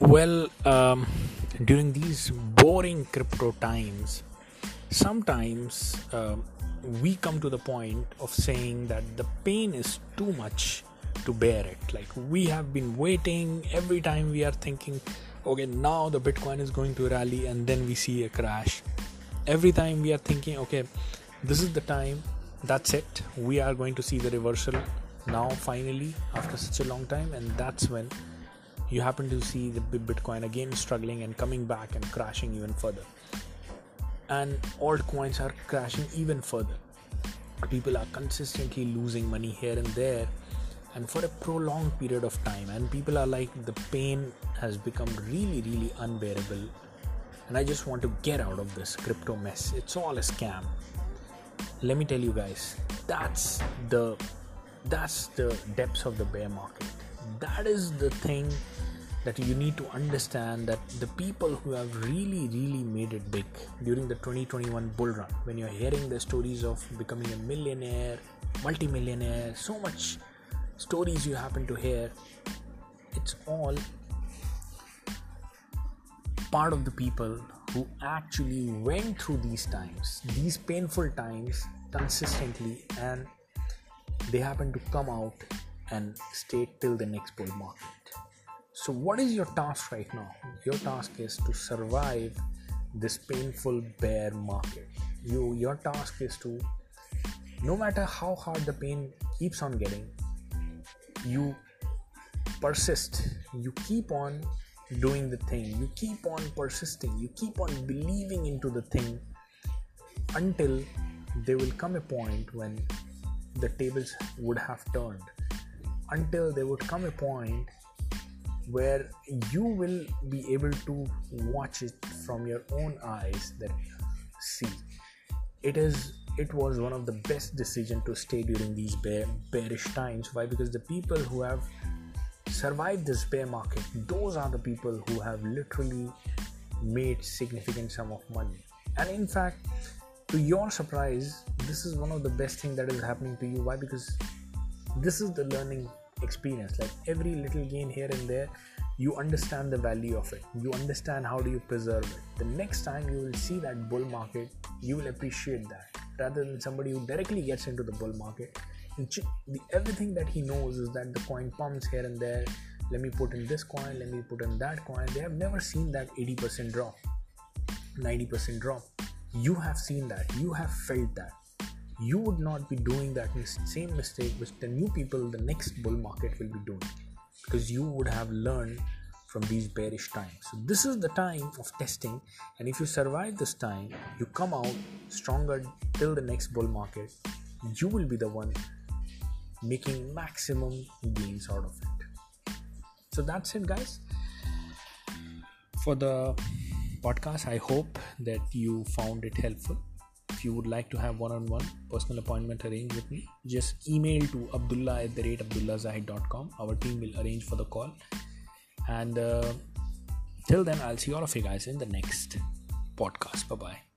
Well, um, during these boring crypto times, sometimes uh, we come to the point of saying that the pain is too much to bear it. Like we have been waiting every time we are thinking, okay, now the Bitcoin is going to rally, and then we see a crash. Every time we are thinking, okay, this is the time, that's it, we are going to see the reversal now, finally, after such a long time, and that's when you happen to see the Bitcoin again struggling and coming back and crashing even further. And altcoins are crashing even further. People are consistently losing money here and there and for a prolonged period of time. And people are like, the pain has become really, really unbearable. And I just want to get out of this crypto mess. It's all a scam. Let me tell you guys, that's the that's the depths of the bear market that is the thing that you need to understand that the people who have really really made it big during the 2021 bull run when you're hearing the stories of becoming a millionaire multimillionaire so much stories you happen to hear it's all part of the people who actually went through these times these painful times consistently and they happen to come out and stay till the next bull market. So, what is your task right now? Your task is to survive this painful bear market. You, your task is to, no matter how hard the pain keeps on getting, you persist. You keep on doing the thing. You keep on persisting. You keep on believing into the thing until there will come a point when the tables would have turned until there would come a point where you will be able to watch it from your own eyes that see it is it was one of the best decision to stay during these bear, bearish times. Why? Because the people who have survived this bear market those are the people who have literally made significant sum of money. And in fact to your surprise this is one of the best thing that is happening to you. Why? Because this is the learning experience. Like every little gain here and there you understand the value of it. You understand how do you preserve it. The next time you will see that bull market you will appreciate that. Rather than somebody who directly gets into the bull market the, everything that he knows is that the coin pumps here and there. Let me put in this coin let me put in that coin. They have never seen that 80% drop 90% drop. You have seen that. You have felt that you would not be doing that same mistake which the new people the next bull market will be doing. Because you would have learned from these bearish times. So this is the time of testing. And if you survive this time you come out stronger till the next bull market you will be the one making maximum gains out of it. So that's it guys. For the podcast i hope that you found it helpful you would like to have one-on-one personal appointment arranged with me just email to abdullah at the rate abdullahzahid.com our team will arrange for the call. And uh, till then i'll see all of you guys in the next podcast. Bye bye